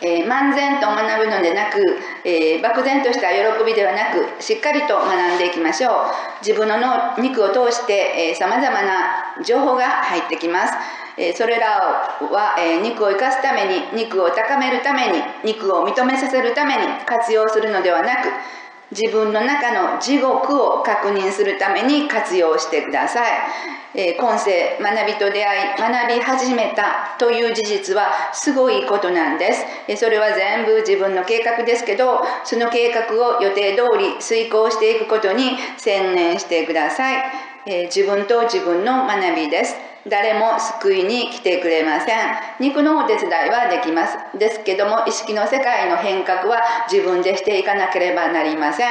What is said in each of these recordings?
えー、漫然と学ぶのでなく、えー、漠然とした喜びではなくしっかりと学んでいきましょう。自分の肉を通してさまざまな情報が入ってきます。えそれらは、え肉を生かすために肉を高めるために肉を認めさせるために活用するのではなく自分の中の地獄を確認するために活用してください。え今世学びと出会い学び始めたという事実はすごいことなんです。えそれは全部自分の計画ですけどその計画を予定通り遂行していくことに専念してください。え自分と自分の学びです。誰も救いに来てくれません。肉のお手伝いはできます。ですけども意識の世界の変革は自分でしていかなければなりません、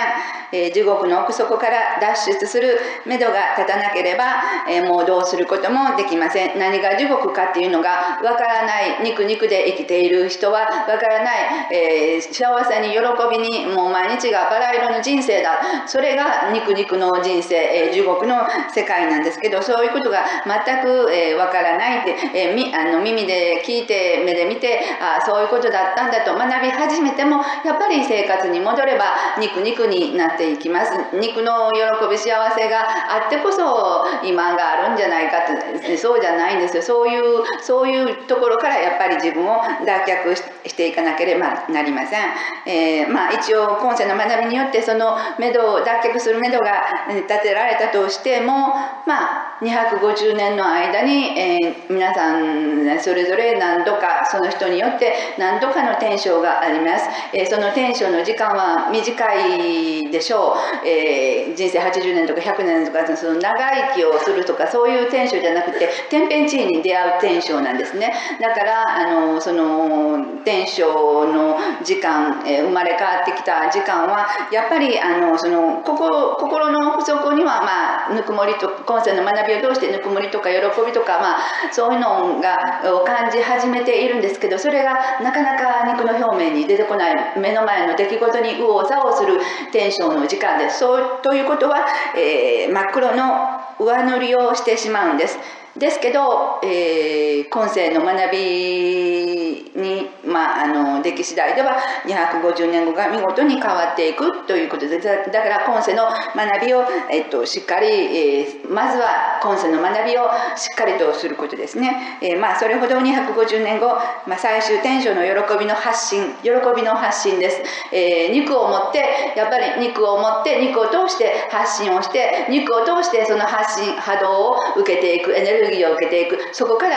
えー、地獄の奥底から脱出する目処が立たなければ、えー、もうどうすることもできません。何が地獄かっていうのがわからない肉肉で生きている人はわからない、えー、幸せに喜びにもう毎日がバラ色の人生だ。それが肉肉の人生、え地獄の世界なんですけどそういうことが全くえー、からないって、えー、みあの耳で聞いて目で見てあそういうことだったんだと学び始めてもやっぱり生活に戻れば肉肉になっていきます。肉の喜び幸せがあってこそ今があるんじゃないかってそうじゃないんですよ。そういうそういうところからやっぱり自分を脱却していかなければなりません、えー、まあ一応今世の学びによってその目処を脱却する目処が立てられたとしてもまあ250年の間に、えー、皆さんそれぞれ何度かその人によって何度かの転生があります、えー、その転生の時間は短いでしょう、えー、人生80年とか100年とかその長生きをするとかそういう転生じゃなくて天変地異に出会う転生なんですね。だからあのその転生の時間、え生まれ変わってきた時間はやっぱりあのその心心の不足にはまあぬくもりと今世の学びを通してぬくもりとか喜びとか、まあ、そういうのがを感じ始めているんですけどそれがなかなか肉の表面に出てこない目の前の出来事に右往左往するテンションの時間ですそうということは、えー、真っ黒の上塗りをしてしまうんです。ですけど、えー、今世の学びに、まあ、あの出来次第では250年後が見事に変わっていくということでだから今世の学びを、えっと、しっかり、えー、まずは今世の学びをしっかりとすることですね、えー、まあ、それほど250年後、まあ、最終天章の喜びの発信喜びの発信です、え肉を持ってやっぱり肉を持って肉を通して発信をして肉を通してその発信波動を受けていくエネルギールギーを受けていく。そこから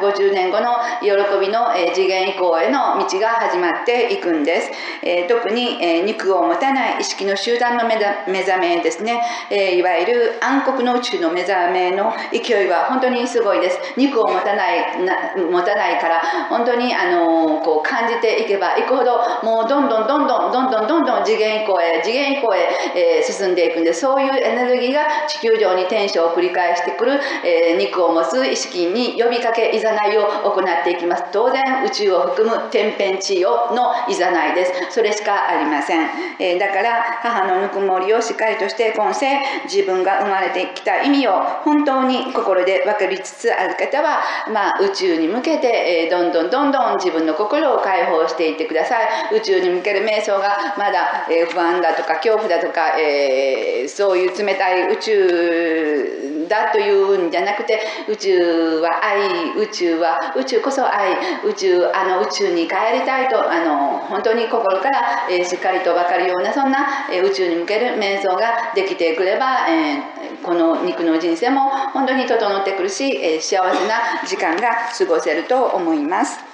250年後の喜びの、え次元以降への道が始まっていくんです、え特に、え肉を持たない意識の集団の目覚めですね、えいわゆる暗黒の宇宙の目覚めの勢いは本当にすごいです。肉を持たない持たないから本当にあのこう感じていけばいくほどもうどんどんどんどんどんどんどんどん次元以降へ次元以降へ、え進んでいくんでそういうエネルギーが地球上に転生を繰り返してくる、え肉を持つ意識に呼びかけいざないを行っていきます。当然宇宙を含む天変地異のいざないです。それしかありません、えー、だから母のぬくもりをしっかりとして今世自分が生まれてきた意味を本当に心で分かりつつある方は、まあ、宇宙に向けて、えー、どんどんどんどん自分の心を解放していってください。宇宙に向ける瞑想がまだ、えー、不安だとか恐怖だとか、えー、そういう冷たい宇宙だというんじゃなくて宇宙は愛宇宙は宇宙こそ愛宇宙あの宇宙に帰りたいとあの本当に心から、えー、しっかりと分かるようなそんな、えー、宇宙に向ける瞑想ができてくれば、えー、この肉の人生も本当に整ってくるし、え幸せな時間が過ごせると思います。